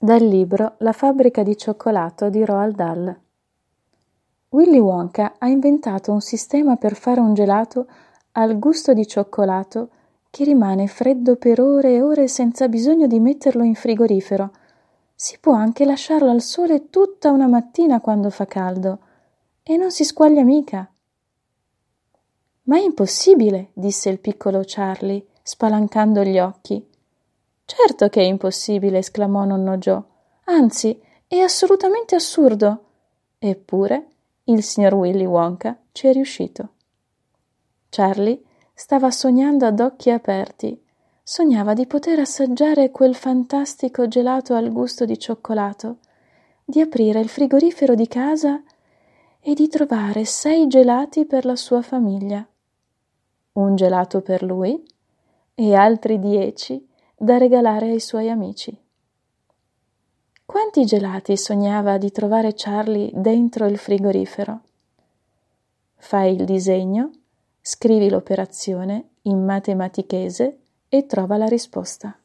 Dal libro La fabbrica di cioccolato di Roald Dahl. Willy Wonka ha inventato un sistema per fare un gelato al gusto di cioccolato che rimane freddo per ore e ore senza bisogno di metterlo in frigorifero. Si può anche lasciarlo al sole tutta una mattina quando fa caldo e non si squaglia mica. Ma è impossibile, disse il piccolo Charlie, spalancando gli occhi. Certo che è impossibile, esclamò nonno Joe. Anzi, è assolutamente assurdo. Eppure il signor Willy Wonka ci è riuscito. Charlie stava sognando ad occhi aperti. Sognava di poter assaggiare quel fantastico gelato al gusto di cioccolato, di aprire il frigorifero di casa e di trovare sei gelati per la sua famiglia. Un gelato per lui e altri dieci da regalare ai suoi amici. Quanti gelati sognava di trovare Charlie dentro il frigorifero? Fai il disegno, scrivi l'operazione in matematichese e trova la risposta.